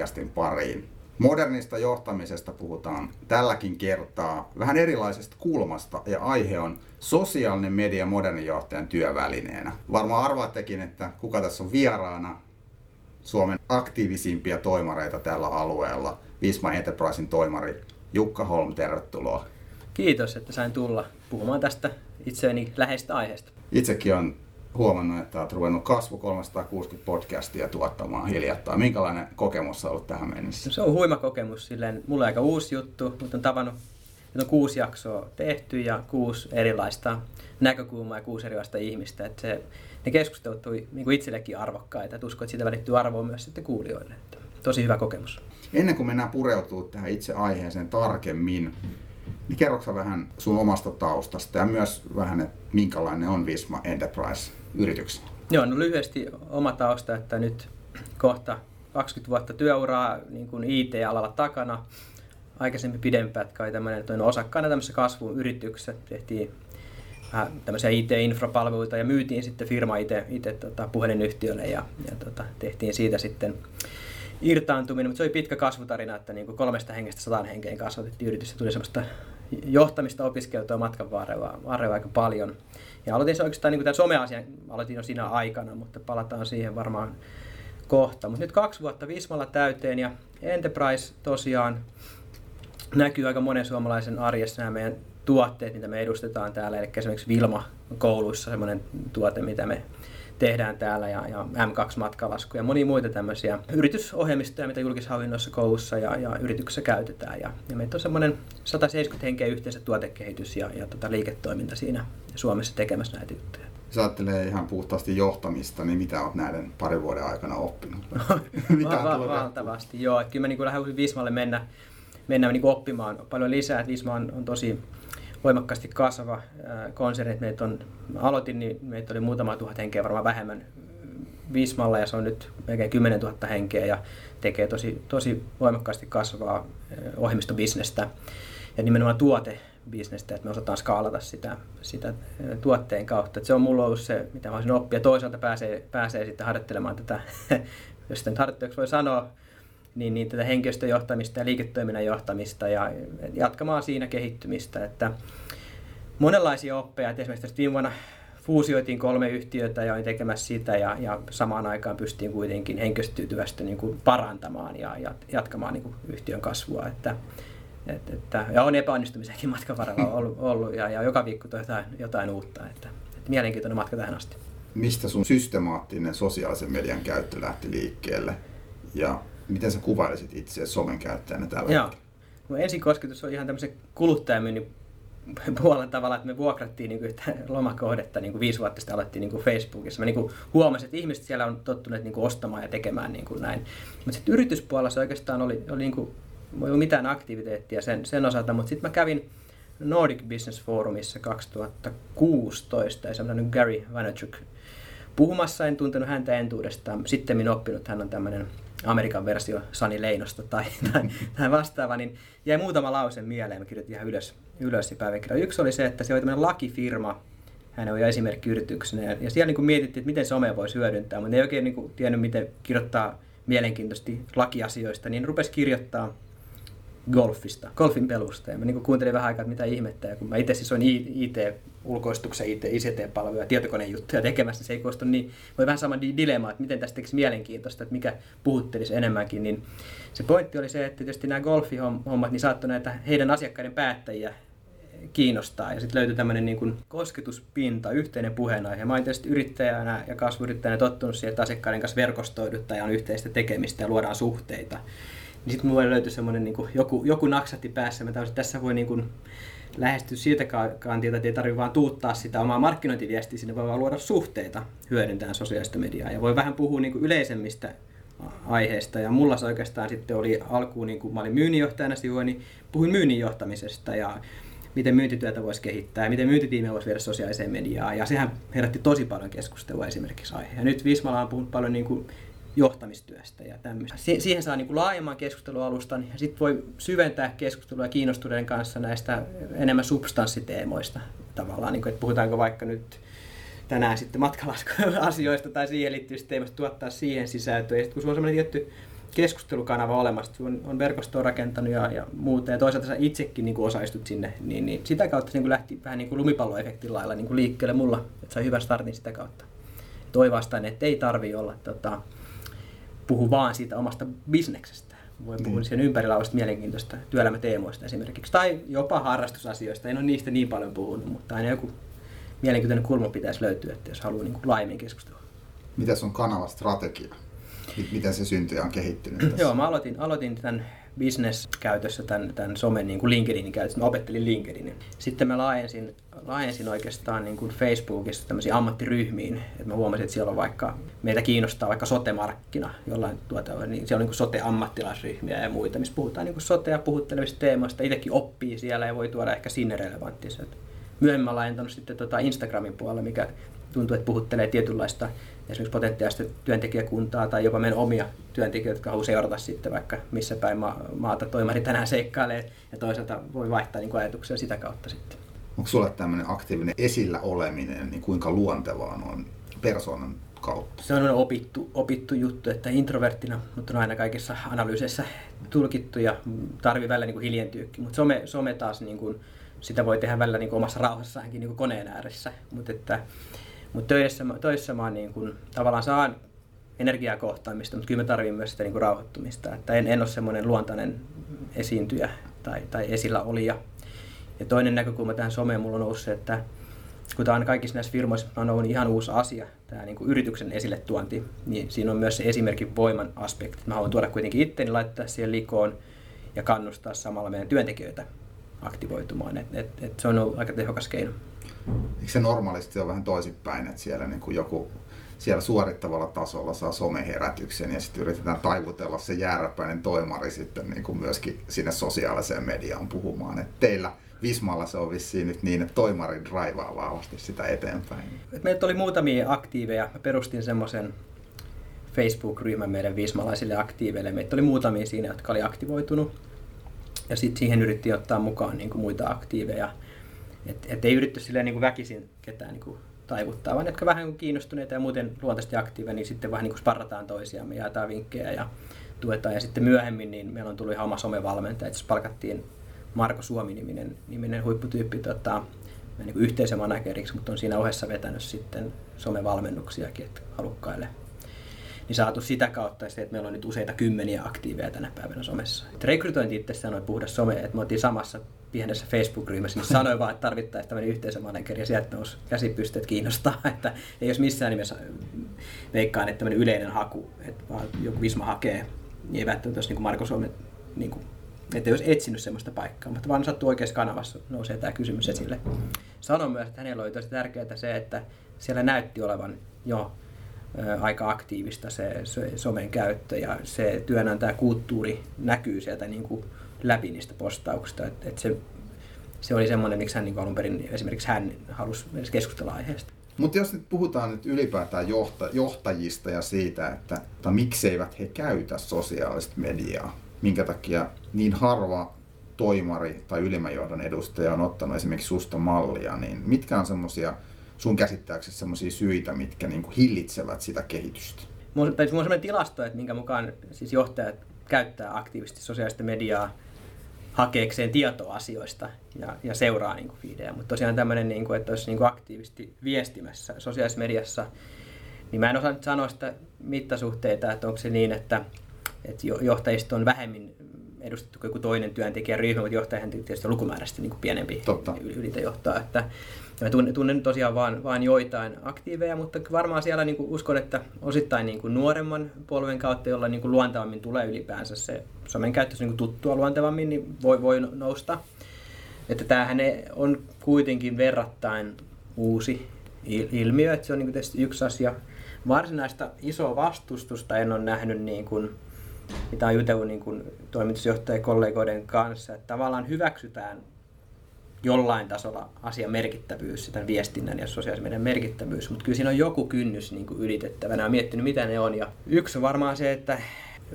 Duunitori-podcastin pariin. Modernista johtamisesta puhutaan tälläkin kertaa vähän erilaisesta kulmasta ja aihe on sosiaalinen media modernin johtajan työvälineenä. Varmaan arvaattekin, että kuka tässä on vieraana. Suomen aktiivisimpia toimareita tällä alueella. Visma Enterprisein toimari Jukka Holm, tervetuloa. Kiitos, että sain tulla puhumaan tästä itseäni läheistä aiheesta. Itsekin on huomannut, että olet ruvennut kasvu 360 podcastia tuottamaan hiljattain. Minkälainen kokemus on ollut tähän mennessä? Se on huima kokemus. Silleen, mulla on aika uusi juttu, mutta on tavannut, että on kuusi jaksoa tehty ja kuusi erilaista näkökulmaa ja kuusi erilaista ihmistä. Että se, ne keskustelut tuli niin itsellekin arvokkaita. Että uskon, että siitä välittyy arvoa myös sitten kuulijoille. Että tosi hyvä kokemus. Ennen kuin mennään pureutuu tähän itse aiheeseen tarkemmin, niin kerroksä vähän sun omasta taustasta ja myös vähän, että minkälainen on Visma Enterprise yrityksenä? Joo, no lyhyesti oma tausta, että nyt kohta 20 vuotta työuraa niin kuin IT-alalla takana. Aikaisemmin pidempään, että kai tämmöinen toinen osakkaana tämmöisessä kasvun yrityksessä. Tehtiin vähän tämmöisiä IT-infrapalveluita ja myytiin sitten firma itse, itse tota, puhelinyhtiölle ja, ja tota, tehtiin siitä sitten irtaantuminen, mutta se oli pitkä kasvutarina, että niin kuin kolmesta hengestä sataan henkeen kasvatettiin yritys ja tuli semmoista johtamista opiskeltua matkan varrella, varrella aika paljon. Ja aloitin se oikeastaan niin tämän someasian, aloitin jo siinä aikana, mutta palataan siihen varmaan kohta. Mutta nyt kaksi vuotta Vismalla täyteen ja Enterprise tosiaan näkyy aika monen suomalaisen arjessa nämä meidän tuotteet, mitä me edustetaan täällä. Eli esimerkiksi Vilma kouluissa semmoinen tuote, mitä me tehdään täällä ja, ja M2-matkalasku ja monia muita tämmöisiä yritysohjelmistoja, mitä julkishallinnossa koulussa ja, ja yrityksessä käytetään. Ja, ja meitä on semmoinen 170 henkeä yhteensä tuotekehitys ja, ja tota liiketoiminta siinä Suomessa tekemässä näitä juttuja. Jos ajattelee ihan puhtaasti johtamista, niin mitä olet näiden parin vuoden aikana oppinut? mitä va- va- valtavasti, joo. Kyllä mä niin lähden Vismalle mennä, mennä niin oppimaan paljon lisää. Visma on, on tosi voimakkaasti kasvava konserni. Meitä on, aloitin, niin meitä oli muutama tuhat henkeä varmaan vähemmän Vismalla ja se on nyt melkein 10 000 henkeä ja tekee tosi, tosi voimakkaasti kasvavaa ohjelmistobisnestä ja nimenomaan tuotebisnestä, että me osataan skaalata sitä, sitä tuotteen kautta. Että se on mulla ollut se, mitä mä voisin oppia. Toisaalta pääsee, pääsee sitten harjoittelemaan tätä, jos sitten voi sanoa, niin, niin tätä henkilöstöjohtamista ja liiketoiminnan johtamista ja jatkamaan siinä kehittymistä. Että monenlaisia oppeja, että esimerkiksi viime vuonna fuusioitiin kolme yhtiötä ja olin tekemässä sitä ja, ja samaan aikaan pystyttiin kuitenkin henkilöstötyytyvästä niin kuin parantamaan ja, ja jatkamaan niin kuin yhtiön kasvua. Että, et, että, ja on epäonnistumisiakin matkan varrella ollut, ollut ja, ja joka viikko jotain, jotain uutta. Että, että mielenkiintoinen matka tähän asti. Mistä sun systemaattinen sosiaalisen median käyttö lähti liikkeelle? Ja miten sä kuvailisit itse somen käyttäjänä tällä Joo. hetkellä? No ensikosketus on ihan tämmöisen kuluttajamyynnin puolen tavalla, että me vuokrattiin niin kuin lomakohdetta niin kuin viisi vuotta sitten alettiin niin kuin Facebookissa. Mä niin kuin huomasin, että ihmiset siellä on tottuneet niin kuin ostamaan ja tekemään niin kuin näin. Mutta sitten yrityspuolella se oikeastaan oli, oli niin kuin, ei ollut mitään aktiviteettia sen, sen osalta, mutta sitten mä kävin Nordic Business Forumissa 2016 ja semmoinen Gary Vaynerchuk puhumassa, en tuntenut häntä entuudestaan. Sitten minä oppinut, hän on tämmöinen Amerikan versio Sani Leinosta tai, tai, tai vastaava, niin jäi muutama lause mieleen, mä kirjoitin ihan ylös, ylös. Yksi oli se, että se oli tämmöinen lakifirma, hän oli esimerkki yrityksenä, ja, siellä niin kuin mietittiin, että miten some voisi hyödyntää, mutta ei oikein niin kuin tiennyt, miten kirjoittaa mielenkiintoisesti lakiasioista, niin rupesi kirjoittaa golfista, golfin pelusta. Ja mä niin kuuntelin vähän aikaa, että mitä ihmettä. Ja kun mä itse siis on IT-ulkoistuksen, IT, ICT-palveluja, tietokonejuttuja tekemässä, se ei koostu niin, voi vähän sama dilemma, että miten tästä tekisi mielenkiintoista, että mikä puhuttelisi enemmänkin. Niin se pointti oli se, että tietysti nämä golfihommat, niin saattoi näitä heidän asiakkaiden päättäjiä kiinnostaa. Ja sitten löytyi tämmöinen niin kuin kosketuspinta, yhteinen puheenaihe. Mä olen tietysti yrittäjänä ja kasvuyrittäjänä tottunut siihen, että asiakkaiden kanssa verkostoiduttaa ja on yhteistä tekemistä ja luodaan suhteita sitten mulle löytyi semmoinen niin joku, joku naksatti päässä. Mä tajusin, tässä voi niin kuin lähestyä siltä kantilta, että ei tarvitse vaan tuuttaa sitä omaa markkinointiviestiä, sinne voi vaan luoda suhteita hyödyntäen sosiaalista mediaa. Ja voi vähän puhua niin kuin yleisemmistä aiheista. Ja mulla se oikeastaan sitten oli alkuun, niin kuin mä olin myynninjohtajana sivuilla, niin puhuin myynnin johtamisesta ja miten myyntityötä voisi kehittää ja miten myyntitiimiä voisi viedä sosiaaliseen mediaan. Ja sehän herätti tosi paljon keskustelua esimerkiksi aihe. Ja nyt Vismalla on puhunut paljon niin kuin johtamistyöstä ja tämmöistä. Si- siihen saa niin laajemman keskustelualustan ja sitten voi syventää keskustelua kiinnostuneiden kanssa näistä enemmän substanssiteemoista tavallaan, niin kuin, että puhutaanko vaikka nyt tänään sitten matkalaskuasioista tai siihen liittyvistä teemoista tuottaa siihen sisältöä. Ja sitten kun sulla on semmoinen tietty keskustelukanava olemassa, on, on verkostoa rakentanut ja, ja muuta, ja toisaalta sä itsekin niin kuin osaistut sinne, niin, niin sitä kautta se niin lähti vähän niin lumipalloefektin lailla niin liikkeelle mulla, että sai hyvän startin sitä kautta. Toivastaan, että ei tarvi olla tota, puhu vaan siitä omasta bisneksestä. Voi puhua niin. sen ympärillä olevasta mielenkiintoista työelämäteemoista esimerkiksi, tai jopa harrastusasioista. En ole niistä niin paljon puhunut, mutta aina joku mielenkiintoinen kulma pitäisi löytyä, että jos haluaa niin kuin laajemmin keskustella. Mitä on kanavastrategia? Miten se syntyi ja on kehittynyt tässä? Joo, mä aloitin, aloitin tämän business-käytössä, tämän, tämän somen niin kuin LinkedInin käytössä. Mä opettelin LinkedInin. Sitten mä laajensin, laajensin oikeastaan niin kuin Facebookissa tämmöisiin ammattiryhmiin. Et mä huomasin, että siellä on vaikka, meitä kiinnostaa vaikka sote-markkina, jollain tuota, niin siellä on niin sote-ammattilaisryhmiä ja muita, missä puhutaan niin sotea puhuttelevista teemoista. Itsekin oppii siellä ja voi tuoda ehkä sinne relevanttia. Myöhemmin mä laajentanut sitten tota Instagramin puolella, mikä tuntuu, että puhuttelee tietynlaista esimerkiksi potentiaalista työntekijäkuntaa tai jopa meidän omia työntekijöitä, jotka haluaa seurata sitten vaikka missä päin ma- maata toimari tänään seikkailee ja toisaalta voi vaihtaa niin kuin ajatuksia sitä kautta sitten. Onko sulle tämmöinen aktiivinen esillä oleminen, niin kuinka luontevaa on persoonan kautta? Se on opittu, opittu juttu, että introverttina, mutta on aina kaikissa analyyseissä tulkittu ja tarvii välillä niin kuin hiljentyäkin, mutta some, some taas niin kuin, sitä voi tehdä välillä niin kuin omassa rauhassaankin niin kuin koneen ääressä, mutta että mutta töissä, töissä mä niin kuin, tavallaan saan energiaa kohtaamista, mutta kyllä mä tarvitsen myös sitä niin kuin rauhoittumista. Että en, en ole semmoinen luontainen esiintyjä tai, tai esillä olija. Ja toinen näkökulma tähän someen mulla on noussut, että kun tämä on kaikissa näissä firmoissa on ollut ihan uusi asia, tämä niin kuin yrityksen esille tuonti, niin siinä on myös se esimerkin voiman aspekti. Mä haluan tuoda kuitenkin itteni, laittaa siihen likoon ja kannustaa samalla meidän työntekijöitä aktivoitumaan. Et, et, et se on ollut aika tehokas keino. Eikö se normaalisti ole vähän toisinpäin, että siellä niin kuin joku siellä suorittavalla tasolla saa someherätyksen ja sitten yritetään taivutella se jääräpäinen toimari sitten niin kuin myöskin sinne sosiaaliseen mediaan puhumaan. Et teillä Vismalla se on vissiin nyt niin, että toimari draivaa vahvasti sitä eteenpäin. Meitä oli muutamia aktiiveja. Mä perustin semmoisen Facebook-ryhmän meidän vismalaisille aktiiveille. Meitä oli muutamia siinä, jotka oli aktivoitunut. Ja sitten siihen yritti ottaa mukaan niin kuin muita aktiiveja. Että et ei yritetty silleen niin kuin väkisin ketään niin kuin taivuttaa, vaan jotka vähän kiinnostuneita ja muuten luontaisesti aktiiveja, niin sitten vähän niin kuin sparrataan toisiamme, jaetaan vinkkejä ja tuetaan. Ja sitten myöhemmin niin meillä on tullut ihan oma somevalmentaja, että palkattiin Marko Suomi-niminen niminen huipputyyppi tota, niin kuin yhteisömanageriksi, mutta on siinä ohessa vetänyt sitten somevalmennuksiakin että halukkaille niin saatu sitä kautta se, että meillä on nyt useita kymmeniä aktiiveja tänä päivänä somessa. Et rekrytointi itsessään on puhdas some, että me oltiin samassa pienessä Facebook-ryhmässä, niin sanoin vaan, että tarvittaisiin tämmöinen yhteisömanageri ja sieltä nousi käsipystyt kiinnostaa, että ei jos missään nimessä veikkaan, että tämmöinen yleinen haku, että vaan joku Visma hakee, niin ei välttämättä niin kuin Marko Suomen, niin kuin, että ei olisi etsinyt semmoista paikkaa, mutta vaan sattuu oikeassa kanavassa nousee tämä kysymys esille. Sanon myös, että hänellä oli tosi tärkeää se, että siellä näytti olevan jo aika aktiivista se, se somen käyttö ja se työnantajakulttuuri näkyy sieltä niin kuin läpi niistä postauksista. Et, et se, se oli semmoinen, miksi hän niin alun perin esimerkiksi hän halusi keskustella aiheesta. Mutta jos nyt puhutaan nyt ylipäätään johta, johtajista ja siitä, että, että mikseivät he käytä sosiaalista mediaa, minkä takia niin harva toimari tai ylimmän johdon edustaja on ottanut esimerkiksi susta mallia, niin mitkä on semmoisia sun käsittääksesi sellaisia syitä, mitkä niin kuin hillitsevät sitä kehitystä? Mulla on sellainen tilasto, että minkä mukaan siis johtajat käyttää aktiivisesti sosiaalista mediaa hakeekseen tietoa asioista ja, ja seuraa niin kuin feedejä. Mutta tosiaan tämmöinen, niin kuin, että olisi niin kuin aktiivisesti viestimässä sosiaalisessa mediassa, niin mä en osaa nyt sanoa sitä mittasuhteita, että onko se niin, että, että johtajista on vähemmin edustettu kuin joku toinen työntekijäryhmä, mutta johtajahan tietysti on lukumääräisesti niin kuin pienempi Totta. ylitä johtaa. Että, Mä tunnen, tunnen tosiaan vain, vain joitain aktiiveja, mutta varmaan siellä niin kuin uskon, että osittain niin kuin nuoremman polven kautta, jolla niin kuin luontevammin tulee ylipäänsä se somen käyttö niin kuin tuttua luontevammin, niin voi, voi nousta. Että tämähän on kuitenkin verrattain uusi ilmiö, että se on niin kuin yksi asia. Varsinaista isoa vastustusta en ole nähnyt, niin kuin, mitä on jutellut niin kuin toimitusjohtajakollegoiden kanssa, että tavallaan hyväksytään jollain tasolla asian merkittävyys, sitä viestinnän ja sosiaalisen median merkittävyys, mutta kyllä siinä on joku kynnys niin kuin ylitettävänä. Olen miettinyt, mitä ne on. Ja yksi on varmaan se, että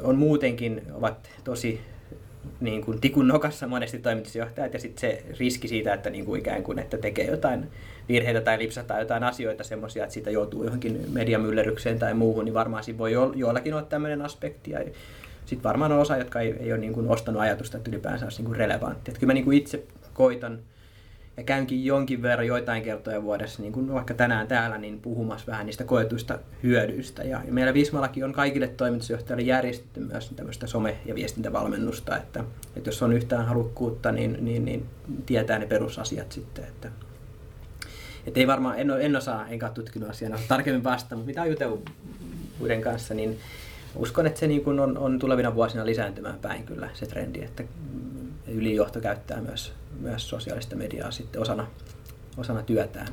on muutenkin, ovat tosi niin kuin tikun nokassa monesti toimitusjohtajat ja sitten se riski siitä, että niin kuin ikään kuin että tekee jotain virheitä tai lipsataan jotain asioita semmoisia, että siitä joutuu johonkin mediamyllerrykseen tai muuhun, niin varmaan siinä voi jo, joillakin olla tämmöinen aspekti. Ja sitten varmaan on osa, jotka ei, ei ole niin kuin ostanut ajatusta, että ylipäänsä olisi niin kuin relevantti. Että kyllä mä niin kuin itse koitan ja käynkin jonkin verran joitain kertoja vuodessa, niin kuin vaikka tänään täällä, niin puhumassa vähän niistä koetuista hyödyistä. Ja, meillä Vismallakin on kaikille toimitusjohtajille järjestetty myös tämmöistä some- ja viestintävalmennusta, että, että jos on yhtään halukkuutta, niin, niin, niin tietää ne perusasiat sitten. Että, että ei varmaan, en, en osaa, enkä tutkinut asiaa tarkemmin vasta, mutta mitä on jutellut muiden kanssa, niin uskon, että se niin kuin on, on tulevina vuosina lisääntymään päin kyllä se trendi, että ylijohto käyttää myös, myös sosiaalista mediaa sitten osana, osana työtään.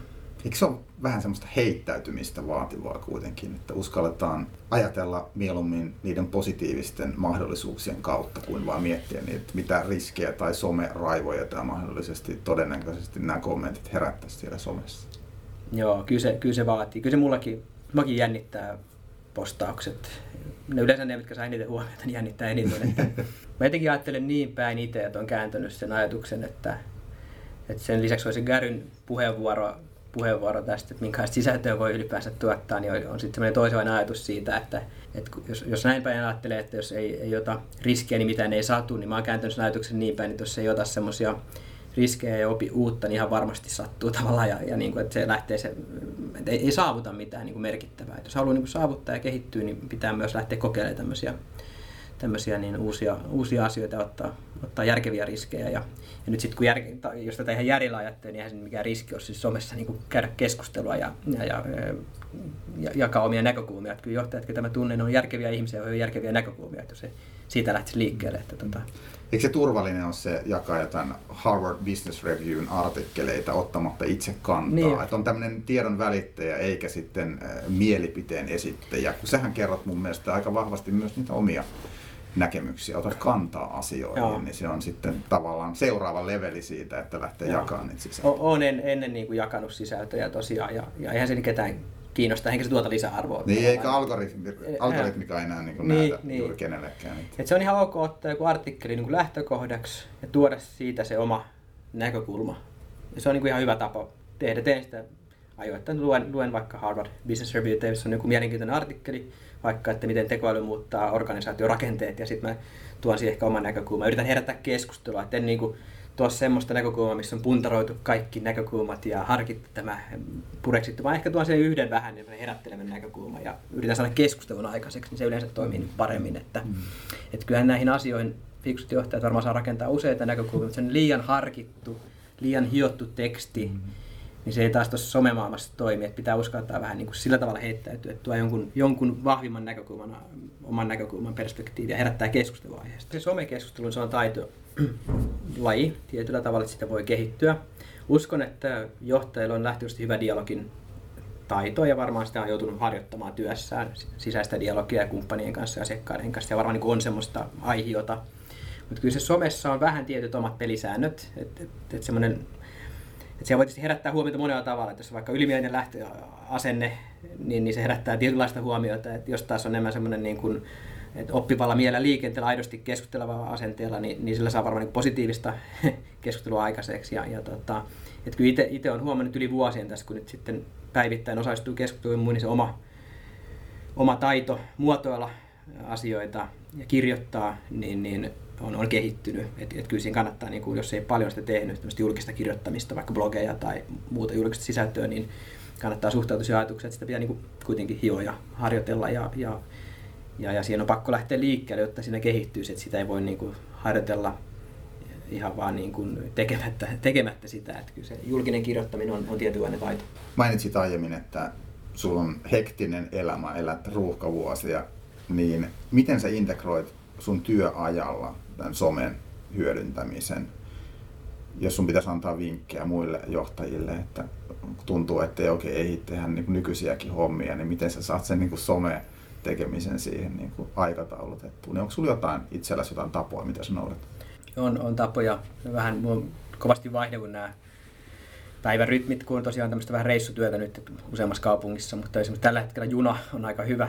Eikö se ole vähän semmoista heittäytymistä vaativaa kuitenkin, että uskalletaan ajatella mieluummin niiden positiivisten mahdollisuuksien kautta, kuin vaan miettiä niitä, mitä riskejä tai some-raivoja tai mahdollisesti todennäköisesti nämä kommentit herättäisi siellä somessa? Joo, kyllä se, kyllä se vaatii. Kyllä se mullakin, mullakin jännittää postaukset. Ne yleensä ne, mitkä saa eniten huomiota, niin jännittää eniten. Että mä jotenkin ajattelen niin päin itse, että on kääntänyt sen ajatuksen, että, että sen lisäksi olisi Gäryn puheenvuoro, puheenvuoro tästä, että minkälaista sisältöä voi ylipäänsä tuottaa, niin on sitten semmoinen toisenlainen ajatus siitä, että, että jos, jos näin päin ajattelee, että jos ei, ei ota riskiä, niin mitään ei satu, niin mä oon kääntänyt sen ajatuksen niin päin, että jos ei ota semmoisia riskejä ja opi uutta, niin ihan varmasti sattuu tavallaan ja, ja niin kuin, että se lähtee se, että ei, ei saavuta mitään niin kuin merkittävää. Että jos haluaa niin kuin saavuttaa ja kehittyä, niin pitää myös lähteä kokeilemaan tämmöisiä, tämmöisiä niin uusia, uusia asioita ja ottaa, ottaa järkeviä riskejä. Ja, ja nyt sitten kun jär, jos tätä ihan järjellä ajattelee, niin eihän se mikään riski ole siis somessa niin käydä keskustelua ja, ja, ja, ja jakaa omia näkökulmia. Että kyllä johtajat, ketä mä tunnen, on järkeviä ihmisiä ja on järkeviä näkökulmia, että se siitä lähtisi liikkeelle. Että, tota, Eikö se turvallinen ole se jakaa jotain Harvard Business Reviewn artikkeleita ottamatta itse kantaa? Niin. Että on tämmöinen tiedon välittäjä eikä sitten äh, mielipiteen esittäjä, kun sähän kerrot mun mielestä aika vahvasti myös niitä omia näkemyksiä, otat kantaa asioihin, Joo. niin se on sitten tavallaan seuraava leveli siitä, että lähtee Joo. jakamaan niitä sisältöjä. Olen en, ennen niin kuin jakanut sisältöjä tosiaan, ja, ja eihän se ketään kiinnostaa, eikä se tuota lisäarvoa. Niin, eikä algoritmi, algoritmikaan enää niin niin, näytä niin. juuri kenellekään. Et se on ihan ok ottaa joku artikkeli niin kuin lähtökohdaksi ja tuoda siitä se oma näkökulma. Ja se on niin kuin ihan hyvä tapa tehdä. Teen sitä ajoittain. Luen, luen vaikka Harvard Business Review, jos on joku mielenkiintoinen artikkeli, vaikka että miten tekoäly muuttaa organisaation rakenteet, ja sitten mä tuon siihen ehkä oman näkökulman. Yritän herättää keskustelua, että en niin kuin tuo semmoista näkökulmaa, missä on puntaroitu kaikki näkökulmat ja harkittu tämä pureksittu, vaan ehkä tuon sen yhden vähän herättelevän näkökulman ja yritän saada keskustelun aikaiseksi, niin se yleensä toimii paremmin. Että, mm. että kyllähän näihin asioihin fiksut johtajat varmaan saa rakentaa useita näkökulmia, mutta se on liian harkittu, liian hiottu teksti, mm. Niin se ei taas tuossa somemaailmassa toimi, että pitää uskaltaa vähän niin kuin sillä tavalla heittäytyä, että tuo jonkun, jonkun vahvimman näkökulman, oman näkökulman perspektiiviä herättää keskustelua aiheesta. Se somekeskustelu se on taito, laji tietyllä tavalla, että sitä voi kehittyä. Uskon, että johtajilla on lähtöisesti hyvä dialogin taito ja varmaan sitä on joutunut harjoittamaan työssään sisäistä dialogia kumppanien kanssa ja asiakkaiden kanssa ja varmaan niin on semmoista aihiota. Mutta kyllä se somessa on vähän tietyt omat pelisäännöt, että et, et semmoinen että siellä voi tietysti herättää huomiota monella tavalla, että jos vaikka ylimielinen lähtöasenne, niin, niin se herättää tietynlaista huomiota, että jos taas on enemmän semmoinen niin kuin, että oppivalla mielellä liikenteellä aidosti keskustelevalla asenteella, niin, niin sillä saa varmaan niin positiivista keskustelua aikaiseksi. Ja, ja tota, että kyllä itse olen huomannut yli vuosien tässä, kun nyt sitten päivittäin osallistuu keskusteluun, niin se oma, oma taito muotoilla asioita ja kirjoittaa, niin, niin on, on kehittynyt. Et, et kyllä siinä kannattaa, niin kuin, jos ei paljon sitä tehnyt, julkista kirjoittamista, vaikka blogeja tai muuta julkista sisältöä, niin kannattaa suhtautua siihen ajatukseen, että sitä pitää niin kuin, kuitenkin hioa ja harjoitella ja, ja ja, ja siinä on pakko lähteä liikkeelle, jotta siinä kehittyy, että sitä ei voi niin kuin harjoitella ihan vaan niin kuin tekemättä, tekemättä sitä. Että kyllä se julkinen kirjoittaminen on, on tietynlainen taito. Mainitsit aiemmin, että sulla on hektinen elämä, elät ruuhkavuosia, niin miten sä integroit sun työajalla tämän somen hyödyntämisen? Jos sun pitäisi antaa vinkkejä muille johtajille, että tuntuu, että ei oikein ehdi tehdä niin nykyisiäkin hommia, niin miten sä saat sen niin some tekemisen siihen niin kuin aikataulutettuun. Niin onko sinulla jotain itselläsi jotain tapoja, mitä sinä noudatat? On, on tapoja. Vähän on kovasti vaihdellut nämä päivärytmit, kun on tosiaan tämmöistä vähän reissutyötä nyt useammassa kaupungissa, mutta esimerkiksi tällä hetkellä juna on aika hyvä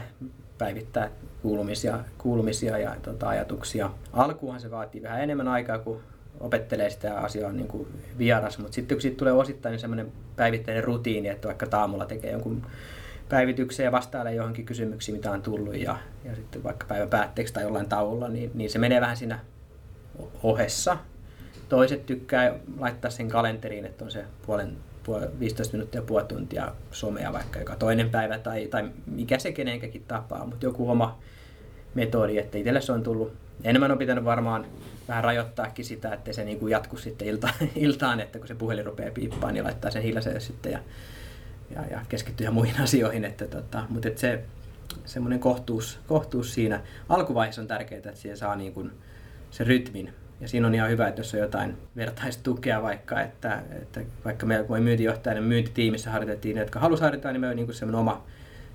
päivittää kuulumisia, kuulumisia ja tota, ajatuksia. Alkuunhan se vaatii vähän enemmän aikaa, kun opettelee sitä asiaa niin kuin vieras, mutta sitten kun siitä tulee osittain niin semmoinen päivittäinen rutiini, että vaikka taamulla tekee jonkun päivitykseen ja vastailee johonkin kysymyksiin, mitä on tullut ja, ja sitten vaikka päivän päätteeksi tai jollain tauolla, niin, niin se menee vähän siinä ohessa. Toiset tykkää laittaa sen kalenteriin, että on se puolen, puolen 15 minuuttia puoli tuntia somea vaikka joka toinen päivä tai, tai mikä se kenenkäkin tapaa, mutta joku oma metodi, että itselle se on tullut. Enemmän on pitänyt varmaan vähän rajoittaakin sitä, että se niin kuin jatku sitten ilta, iltaan, että kun se puhelin rupeaa piippaan, niin laittaa sen hiljaiseen sitten ja, ja, ja keskittyy ihan muihin asioihin. Että tota, mutta että se semmoinen kohtuus, kohtuus siinä alkuvaiheessa on tärkeää, että siihen saa niin kuin sen rytmin. Ja siinä on ihan hyvä, että jos on jotain vertaistukea vaikka, että, että vaikka meillä kun myyntijohtajana myyntitiimissä harjoitettiin, jotka halusivat harjoittaa, niin me on niin semmoinen oma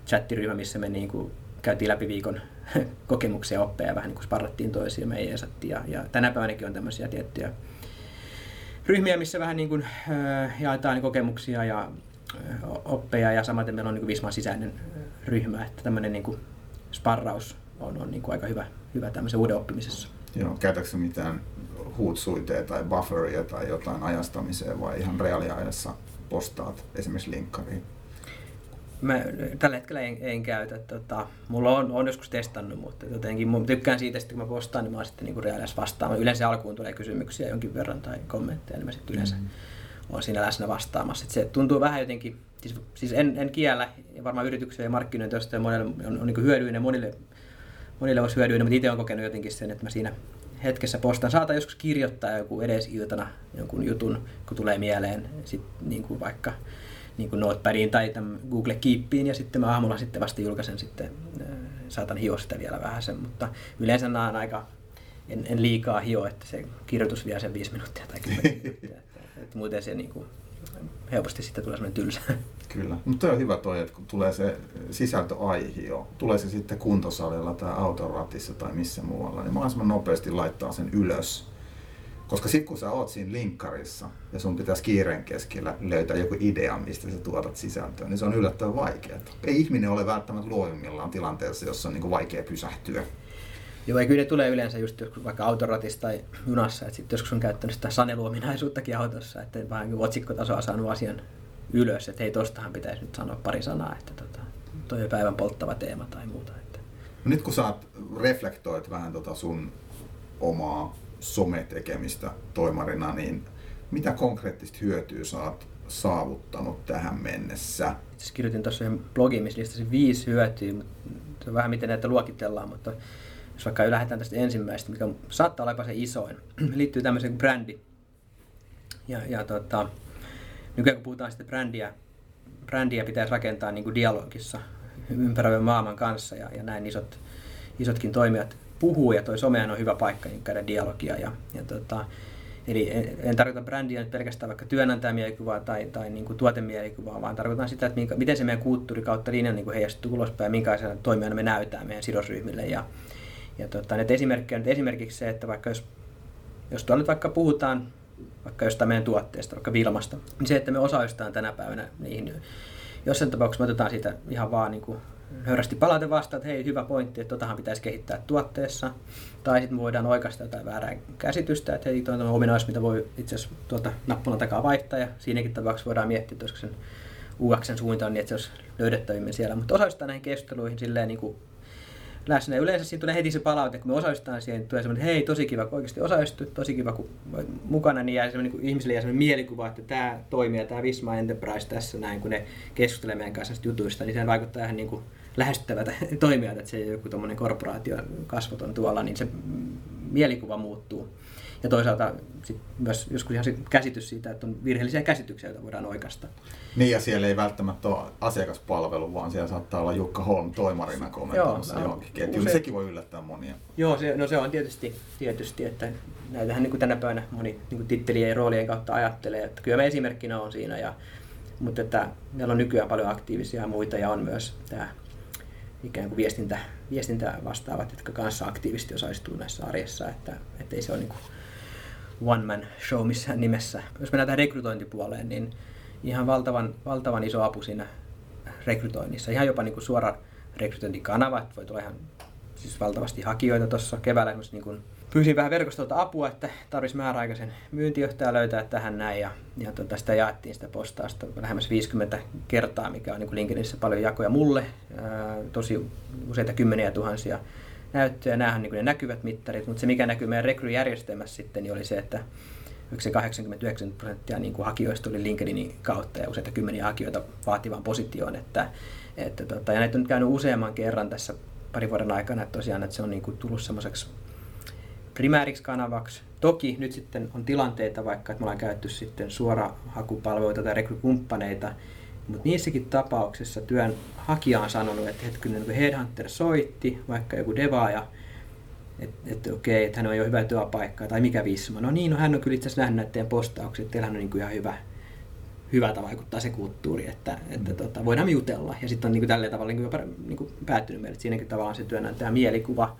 chattiryhmä, missä me niin kuin käytiin läpi viikon kokemuksia ja oppeja, vähän niin kuin sparrattiin toisiin, me jeesattiin. Ja, ja tänä päivänäkin on tämmöisiä tiettyjä ryhmiä, missä vähän niin kuin, äh, jaetaan kokemuksia ja äh, oppeja ja samaten meillä on niin kuin Visman sisäinen ryhmä, että tämmöinen niin kuin sparraus on, on niin kuin aika hyvä, hyvä tämmöisen uuden oppimisessa. Joo, käytätkö mitään huutsuiteja tai bufferia tai jotain ajastamiseen vai ihan reaaliajassa postaat esimerkiksi linkkariin? Mä tällä hetkellä en, en käytä. Tota, mulla on, on joskus testannut, mutta jotenkin mä tykkään siitä, että kun mä postaan, niin mä oon sitten niin reaaliassa vastaan. Yleensä alkuun tulee kysymyksiä jonkin verran tai kommentteja, niin mä sitten yleensä mm-hmm. olen siinä läsnä vastaamassa. Et se tuntuu vähän jotenkin, siis, siis en, en kiellä, varmaan yrityksiä ja markkinointia ja monelle on, on niin hyödyllinen, monille, monille olisi hyödyllinen, mutta itse olen kokenut jotenkin sen, että mä siinä hetkessä postan. Saatan joskus kirjoittaa joku edes iltana jonkun jutun, kun tulee mieleen, sit, niin kuin vaikka niin kuin Notepadiin tai Google Keepiin ja sitten mä aamulla sitten vasta julkaisen sitten, äh, saatan hioa sitä vielä vähän sen, mutta yleensä nämä on aika, en, en liikaa hio, että se kirjoitus vie sen viisi minuuttia tai kymmenen minuuttia, että, että muuten se niin kuin, helposti sitten tulee sellainen tylsä. Kyllä, mutta on hyvä toi, että kun tulee se sisältöaihio, tulee se sitten kuntosalilla tai autoratissa tai missä muualla, niin mahdollisimman nopeasti laittaa sen ylös koska sitten kun sä oot siinä linkkarissa ja sun pitäisi kiireen keskellä löytää joku idea, mistä sä tuotat sisältöä, niin se on yllättävän vaikeaa. Ei ihminen ole välttämättä luovimmillaan tilanteessa, jossa on niin vaikea pysähtyä. Joo, ja kyllä ne tulee yleensä just vaikka autoratissa tai junassa, että sitten joskus on käyttänyt sitä saneluominaisuuttakin autossa, että vähän niin otsikkotasoa saanut asian ylös, että hei, tostahan pitäisi nyt sanoa pari sanaa, että tota, toi on päivän polttava teema tai muuta. Että. No nyt kun sä reflektoit vähän tota sun omaa sometekemistä toimarina, niin mitä konkreettista hyötyä sä oot saavuttanut tähän mennessä? Itse kirjoitin tuossa yhden blogin, missä listasin viisi hyötyä, mutta vähän miten näitä luokitellaan, mutta jos vaikka lähdetään tästä ensimmäistä, mikä saattaa olla se isoin, liittyy tämmöiseen kuin brändi. Ja, ja tota, nykyään kun puhutaan sitten brändiä, brändiä pitäisi rakentaa niin kuin dialogissa ympäröivän maailman kanssa ja, ja näin isot, isotkin toimijat puhuu ja toi somehan on hyvä paikka niin käydä dialogia. Ja, ja tota, eli en, en tarkoita brändiä nyt pelkästään vaikka työnantajamielikuvaa tai, tai niin kuin tuotemielikuvaa, vaan tarkoitan sitä, että minkä, miten se meidän kulttuuri kautta linjan niin heijastuu ulospäin minkälaisena toimijana me näytään meidän sidosryhmille. Ja, ja tota, nyt esimerkiksi se, että vaikka jos, jos tuolla nyt vaikka puhutaan vaikka jostain meidän tuotteesta, vaikka Vilmasta, niin se, että me osallistutaan tänä päivänä niihin, jossain tapauksessa me otetaan siitä ihan vaan niin kuin höyrästi palaute vastaan, että hei, hyvä pointti, että totahan pitäisi kehittää tuotteessa. Tai sitten voidaan oikaista jotain väärää käsitystä, että hei, tuo on ominaisuus, mitä voi itse asiassa tuota nappulan takaa vaihtaa. Ja siinäkin tapauksessa voidaan miettiä, että olisiko sen UXn suuntaan niin, että se olisi löydettävimme siellä. Mutta osallistaa näihin keskusteluihin silleen niin kuin läsnä. Ja yleensä siinä tulee heti se palaute, kun me osallistutaan siihen, tulee semmoinen, että hei, tosi kiva, kun oikeasti osallistu, tosi kiva, kun mukana, niin jää semmoinen, niin ihmisille jää semmoinen mielikuva, että tämä toimii, tämä Visma Enterprise tässä näin, kun ne keskustelee meidän kanssa jutuista, niin se vaikuttaa ihan niin kuin lähestyttävältä toimijalta, että se ei ole joku tuommoinen korporaatio kasvoton tuolla, niin se mielikuva muuttuu. Ja toisaalta sit myös joskus ihan se käsitys siitä, että on virheellisiä käsityksiä, joita voidaan oikasta. Niin ja siellä ei välttämättä ole asiakaspalvelu, vaan siellä saattaa olla Jukka Holm toimarina kommentoimassa no, johonkin ketjuun. Se, Sekin voi yllättää monia. Joo, se, no se on tietysti, tietysti että näitähän niin kuin tänä päivänä moni niin kuin tittelien ja roolien kautta ajattelee, että kyllä me esimerkkinä on siinä. Ja, mutta että meillä on nykyään paljon aktiivisia muita ja on myös tämä ikään kuin viestintä, viestintä vastaavat, jotka kanssa aktiivisesti osallistuu näissä arjessa, että, että ei se ole niin kuin one man show missään nimessä. Jos mennään tähän rekrytointipuoleen, niin ihan valtavan, valtavan iso apu siinä rekrytoinnissa. Ihan jopa niin kuin suora rekrytointikanava, että voi tulla ihan siis valtavasti hakijoita tuossa keväällä, niin kuin pyysin vähän verkostolta apua, että tarvitsisi määräaikaisen myyntijohtaja löytää tähän näin ja, ja tota, sitä jaettiin sitä postausta lähemmäs 50 kertaa, mikä on niin LinkedInissä paljon jakoja mulle, ää, tosi useita kymmeniä tuhansia näyttöjä. Nämähän niin ne näkyvät mittarit, mutta se mikä näkyy meidän rekryjärjestelmässä sitten niin oli se, että se 89 prosenttia niin kuin hakijoista tuli LinkedInin kautta ja useita kymmeniä hakijoita vaativaan positioon. Että, että tota, ja näitä on nyt käynyt useamman kerran tässä parin vuoden aikana, että tosiaan että se on niin kuin tullut semmoiseksi primääriksi kanavaksi. Toki nyt sitten on tilanteita vaikka, että me ollaan käytetty sitten suorahakupalveluita tai rekrykumppaneita, mutta niissäkin tapauksissa työn hakija on sanonut, että hetkinen, kun Headhunter soitti, vaikka joku devaaja, että et, okei, että hän on jo hyvä työpaikka tai mikä visma. No niin, no hän on kyllä itse asiassa nähnyt näiden postauksia, että teillähän on niin kuin ihan hyvä, hyvältä vaikuttaa se kulttuuri, että, että mm. tota, voidaan jutella. Ja sitten on niin kuin tällä tavalla niin kuin, niin kuin päättynyt meille, että siinäkin tavallaan se työnantaja mielikuva,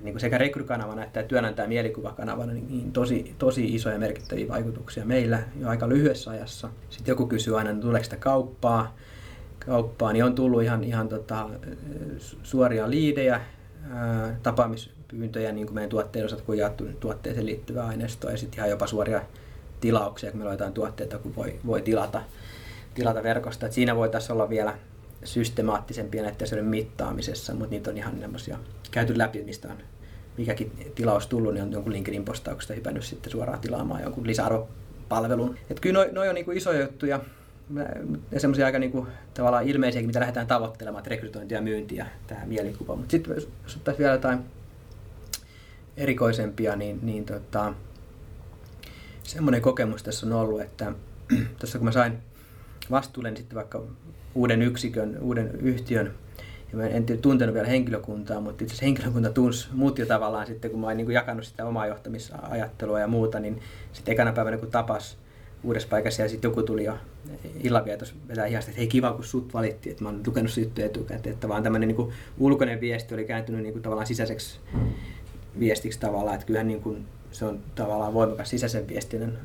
että niin kuin sekä rekrykanavana että työnantaja mielikuvakanavana niin, niin tosi, tosi isoja merkittäviä vaikutuksia meillä jo aika lyhyessä ajassa. Sitten joku kysyy aina, että tuleeko sitä kauppaa, kauppaa, niin on tullut ihan, ihan tota, suoria liidejä, tapaamispyyntöjä niin kuin meidän tuotteiden osalta, kun jaettu tuotteeseen liittyvää aineistoa ja sitten ihan jopa suoria tilauksia, kun meillä on jotain tuotteita, kun voi, voi tilata, tilata verkosta. Et siinä voitaisiin olla vielä systemaattisempia näiden asioiden mittaamisessa, mutta niitä on ihan käyty läpi, mistä on mikäkin tilaus tullut, niin on jonkun LinkedIn postauksesta hypännyt sitten suoraan tilaamaan jonkun lisäarvopalvelun. Et kyllä noi, noi on niinku isoja juttuja ja semmoisia aika niinku, tavallaan ilmeisiä, mitä lähdetään tavoittelemaan, että rekrytointia ja myyntiä, tämä mielikuva. Mutta sitten jos ottaisiin vielä jotain erikoisempia, niin, niin tota, semmoinen kokemus tässä on ollut, että tuossa kun mä sain vastuulle niin sitten vaikka uuden yksikön, uuden yhtiön. Ja mä en tuntenut vielä henkilökuntaa, mutta itse asiassa henkilökunta tunsi mut jo tavallaan sitten, kun mä olin niin jakanut sitä omaa johtamisajattelua ja muuta, niin sitten ekana päivänä kun tapas uudessa paikassa ja sitten joku tuli jo illanvietos vetää hihasta, että hei kiva kun sut valittiin, että mä oon lukenut juttuja etukäteen, että vaan tämmöinen niin ulkoinen viesti oli kääntynyt niin kuin tavallaan sisäiseksi viestiksi tavallaan, että kyllähän niin kuin se on tavallaan voimakas sisäisen viestinnän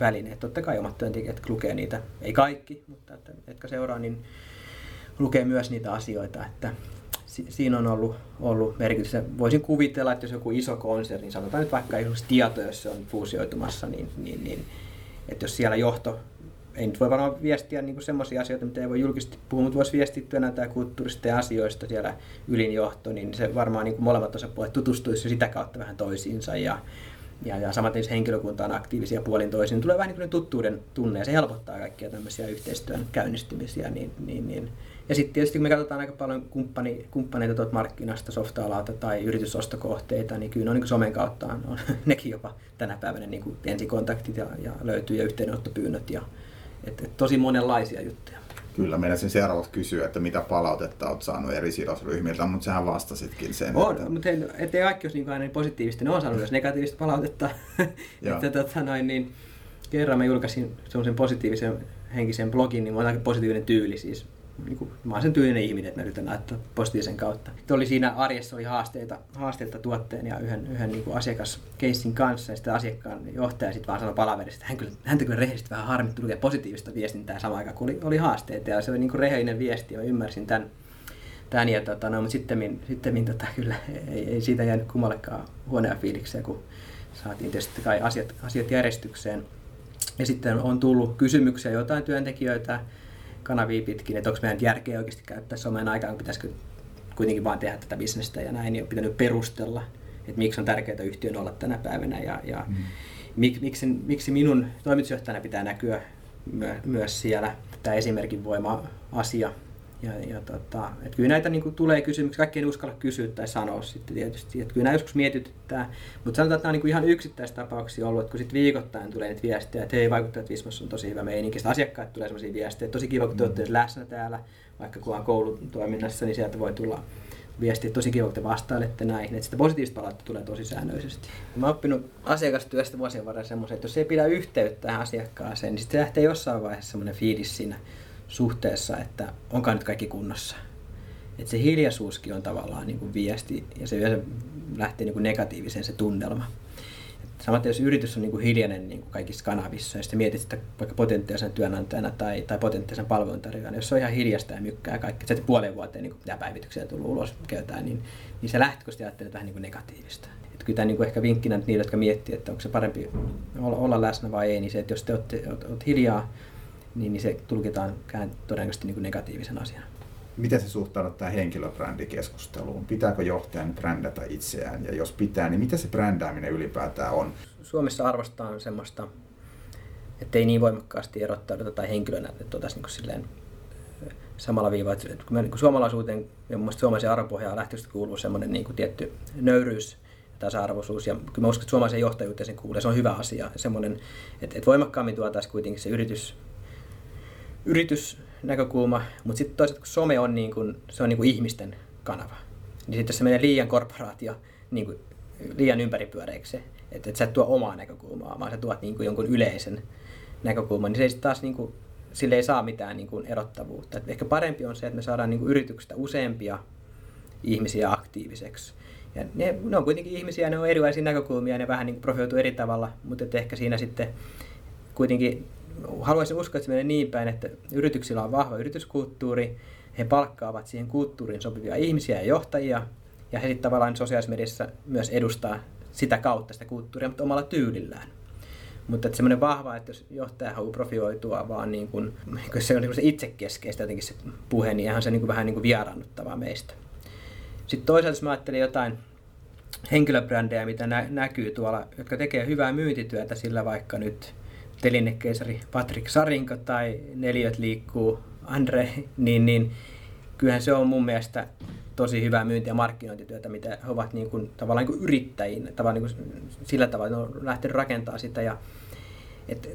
väline. Totta kai omat työntekijät lukee niitä, ei kaikki, mutta että, jotka seuraa, niin lukee myös niitä asioita, että siinä on ollut, ollut merkitystä. Voisin kuvitella, että jos joku iso konserni, sanotaan nyt vaikka esimerkiksi tieto, jos se on fuusioitumassa, niin, niin, niin että jos siellä johto, ei nyt voi varmaan viestiä niin semmoisia asioita, mitä ei voi julkisesti puhua, mutta voisi viestiä työnantaja kulttuurista ja asioista siellä ylinjohto, niin se varmaan niin molemmat osapuolet tutustuisi sitä kautta vähän toisiinsa ja, ja, ja samaten jos henkilökunta on aktiivisia puolin toisin, niin tulee vähän niin tuttuuden tunne ja se helpottaa kaikkia tämmöisiä yhteistyön käynnistymisiä, niin, niin, niin ja sitten tietysti kun me katsotaan aika paljon kumppani, kumppaneita tuolta markkinasta, softa-alalta tai yritysostokohteita, niin kyllä ne on niin somen kautta on, on nekin jopa tänä päivänä niin ensikontaktit ja, ja löytyy ja yhteydenottopyynnöt ja et, et tosi monenlaisia juttuja. Kyllä, meidän sen seuraavat kysyä, että mitä palautetta olet saanut eri sidosryhmiltä, mutta sehän vastasitkin sen. On, että... mutta ei, ettei kaikki olisi niin aina niin positiivista, ne on saanut myös negatiivista palautetta. että, tota, noin, niin, kerran mä julkaisin semmoisen positiivisen henkisen blogin, niin mulla on aika positiivinen tyyli siis niin kuin, mä olen sen tyylinen ihminen, että mä yritän näyttää positiivisen kautta. Sitten oli siinä arjessa oli haasteita, haasteita tuotteen ja yhden, yhden niin asiakaskeissin kanssa ja sitten asiakkaan johtaja sitten vaan sanoi palaverista, hän kyllä, häntä kyllä rehellisesti vähän harmittu lukea positiivista viestintää samaan aikaan, kun oli, oli haasteita ja se oli niin kuin rehellinen viesti ja ymmärsin tämän, tämän ja tota, no, mutta sitten, sitten tota, kyllä ei, ei, siitä jäänyt kummallekaan huonea fiiliksiä, kun saatiin tietysti kai asiat, asiat järjestykseen. Ja sitten on tullut kysymyksiä jotain työntekijöitä, kanavia pitkin, että onko meidän järkeä oikeasti käyttää somen aikaan, kun pitäisikö kuitenkin vaan tehdä tätä bisnestä ja näin, niin on pitänyt perustella, että miksi on tärkeää yhtiön olla tänä päivänä ja, ja mm. mik, miksi, miksi minun toimitusjohtajana pitää näkyä myö, myös siellä tämä esimerkin voima-asia ja, ja tota, et kyllä näitä niin kuin, tulee kysymyksiä, kaikki ei uskalla kysyä tai sanoa sitten tietysti. Et kyllä nämä joskus mietityttää, mutta sanotaan, että nämä on niin kuin ihan yksittäistapauksia ollut, että kun sitten viikoittain tulee niitä viestejä, että hei, vaikuttaa, että Vismassa on tosi hyvä meininki. Sitten asiakkaat tulee sellaisia viestejä, että tosi kiva, kun te olette mm. läsnä täällä, vaikka kun on koulutoiminnassa, niin sieltä voi tulla viestiä, tosi kiva, kun te vastailette näihin. Että sitä positiivista palautetta tulee tosi säännöllisesti. Mä oon oppinut asiakastyöstä vuosien varrella semmoisen, että jos ei pidä yhteyttä tähän asiakkaaseen, niin sitten lähtee jossain vaiheessa semmoinen fiilis siinä suhteessa, että onkaan nyt kaikki kunnossa. Että se hiljaisuuskin on tavallaan niin kuin viesti ja se yleensä lähtee niin kuin negatiiviseen se tunnelma. Samaten jos yritys on niin kuin hiljainen niin kuin kaikissa kanavissa ja sitten mietit sitä vaikka potentiaalisen työnantajana tai, tai potentiaalisen palveluntarjoajana, jos se on ihan hiljasta ja mykkää kaikki, että puolen vuoteen niin mitä päivityksiä tullut ulos käytetään, niin, niin se lähtökohtaisesti ajattelee vähän niin kuin negatiivista kyllä tämä niin ehkä vinkkinä niille, jotka miettii, että onko se parempi olla, olla läsnä vai ei, niin se, että jos te olette, olette hiljaa, niin, niin se tulkitaan todennäköisesti niin kuin negatiivisen asian. Miten se suhtaudut tähän henkilöbrändikeskusteluun? Pitääkö johtajan brändätä itseään? Ja jos pitää, niin mitä se brändääminen ylipäätään on? Suomessa arvostetaan semmoista, että ei niin voimakkaasti erottauduta tai henkilönä, että oltaisiin niin silleen samalla viivalla. Että kun me niin suomalaisuuteen ja mun suomalaisen arvopohjaan lähtöistä kuuluu semmoinen niin kuin tietty nöyryys ja tasa-arvoisuus. Ja kyllä mä uskon, että suomalaisen johtajuuteen sen kuuluu. Se on hyvä asia. Semmoinen, että, että voimakkaammin tuotaisiin kuitenkin se yritys, yritysnäkökulma, mutta sitten toisaalta kun some on, niin kuin, se on niin kuin ihmisten kanava, niin sitten jos se menee liian korporaatio, niin kuin, liian ympäripyöreiksi, että, että sä et tuo omaa näkökulmaa, vaan sä tuot niin kuin jonkun yleisen näkökulman, niin se ei taas niin kuin, sille ei saa mitään niin kuin erottavuutta. Et ehkä parempi on se, että me saadaan niin kuin yrityksestä useampia ihmisiä aktiiviseksi. Ja ne, ne on kuitenkin ihmisiä, ne on erilaisia näkökulmia ne vähän niin profiloituu eri tavalla, mutta ehkä siinä sitten kuitenkin haluaisin uskoa, että se menee niin päin, että yrityksillä on vahva yrityskulttuuri, he palkkaavat siihen kulttuuriin sopivia ihmisiä ja johtajia, ja he sitten tavallaan sosiaalisessa mediassa myös edustaa sitä kautta sitä kulttuuria, mutta omalla tyylillään. Mutta semmoinen vahva, että jos johtaja haluaa profiloitua vaan niin kuin, kun se on niin kuin se itsekeskeistä jotenkin se puhe, niin ihan se niin kuin vähän niin kuin vieraannuttavaa meistä. Sitten toisaalta jos mä ajattelin jotain henkilöbrändejä, mitä nä- näkyy tuolla, jotka tekee hyvää myyntityötä sillä vaikka nyt telinekeisari Patrick Sarinko tai Neliöt liikkuu Andre, niin, niin kyllähän se on mun mielestä tosi hyvää myynti- ja markkinointityötä, mitä he ovat niin kuin, tavallaan niin kuin yrittäjiin, tavallaan niin kuin, sillä tavalla, että ne on lähtenyt rakentamaan sitä. Ja,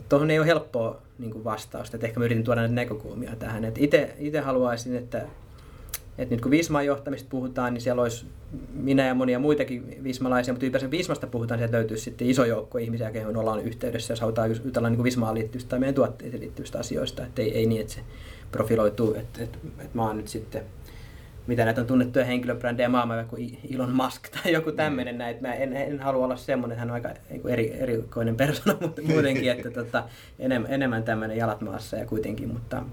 tuohon ei ole helppoa niin kuin vastausta, että ehkä mä yritin tuoda näitä näkökulmia tähän. Itse haluaisin, että, että nyt kun Visman johtamista puhutaan, niin siellä olisi minä ja monia muitakin vismalaisia, mutta ylipäänsä Vismasta puhutaan, sieltä löytyy sitten iso joukko ihmisiä, joihin ollaan yhteydessä, jos halutaan jutella niin Vismaan liittyvistä tai meidän tuotteisiin liittyvistä asioista. Että ei, ei niin, että se profiloituu, että, että, että mä oon nyt sitten mitä näitä on tunnettuja henkilöbrändejä maailmalla kuin Elon Musk tai joku tämmöinen näin. Mä en, en halua olla semmoinen, hän on aika niin eri, erikoinen persona, mutta muutenkin, että tota, enemmän, enemmän tämmöinen jalat maassa ja kuitenkin, mutta,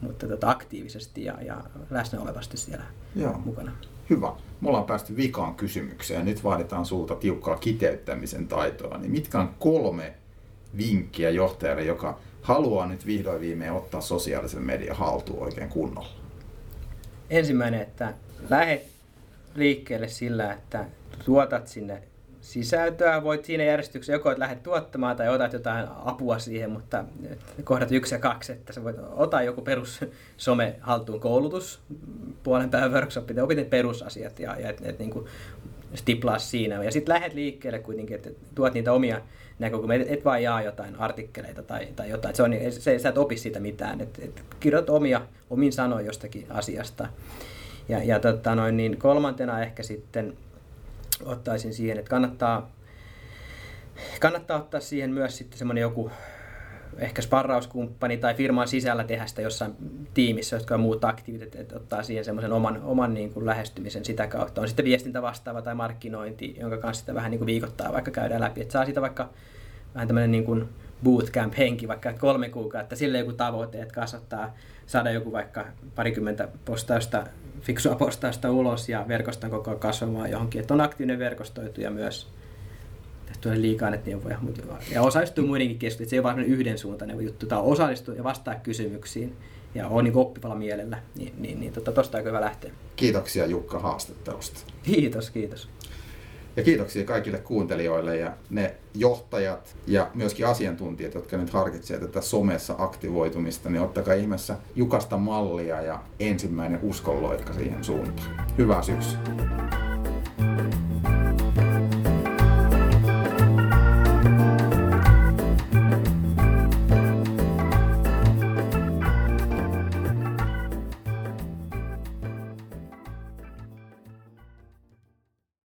mutta tota, aktiivisesti ja, ja läsnä olevasti siellä Joo. mukana. Hyvä. Me ollaan päästy vikaan kysymykseen. Nyt vaaditaan sulta tiukkaa kiteyttämisen taitoa. Niin mitkä on kolme vinkkiä johtajalle, joka haluaa nyt vihdoin viimein ottaa sosiaalisen median haltuun oikein kunnolla? ensimmäinen, että lähdet liikkeelle sillä, että tuotat sinne sisältöä. Voit siinä järjestyksessä joko että lähdet tuottamaan tai otat jotain apua siihen, mutta kohdat yksi ja kaksi, että sä voit ottaa joku perus some haltuun koulutus, puolen päivän workshop, opit perusasiat ja, ja et, et, niin kuin stiplaa siinä. Ja sitten lähdet liikkeelle kuitenkin, että tuot niitä omia näkökulmia, et, et vaan jaa jotain artikkeleita tai, tai jotain. Se on, se, sä et opi siitä mitään. Et, et kirjoit omia, omin sanoin jostakin asiasta. Ja, ja tota noin, niin kolmantena ehkä sitten ottaisin siihen, että kannattaa, kannattaa ottaa siihen myös sitten semmoinen joku ehkä sparrauskumppani tai firman sisällä tehdä sitä jossain tiimissä, jotka on muut aktiivit, että ottaa siihen semmoisen oman, oman niin kuin lähestymisen sitä kautta. On sitten viestintä vastaava tai markkinointi, jonka kanssa sitä vähän niin kuin viikoittaa vaikka käydään läpi. Että saa siitä vaikka vähän tämmöinen niin kuin bootcamp-henki, vaikka kolme kuukautta, sille joku tavoite, että kasvattaa, saada joku vaikka parikymmentä postausta, fiksua postausta ulos ja verkoston koko kasvamaan johonkin. Että on aktiivinen verkostoitu ja myös tulee liikaa näitä neuvoja. Ja osallistuu muidenkin keskusteluun, se ei ole vain yhden suuntainen juttu. Tämä on osallistua ja vastaa kysymyksiin ja on niin oppivalla mielellä, niin, niin, niin tota, tosta on hyvä lähteä. Kiitoksia Jukka haastattelusta. Kiitos, kiitos. Ja kiitoksia kaikille kuuntelijoille ja ne johtajat ja myöskin asiantuntijat, jotka nyt harkitsevat tätä somessa aktivoitumista, niin ottakaa ihmeessä Jukasta mallia ja ensimmäinen uskonloikka siihen suuntaan. Hyvää syksyä!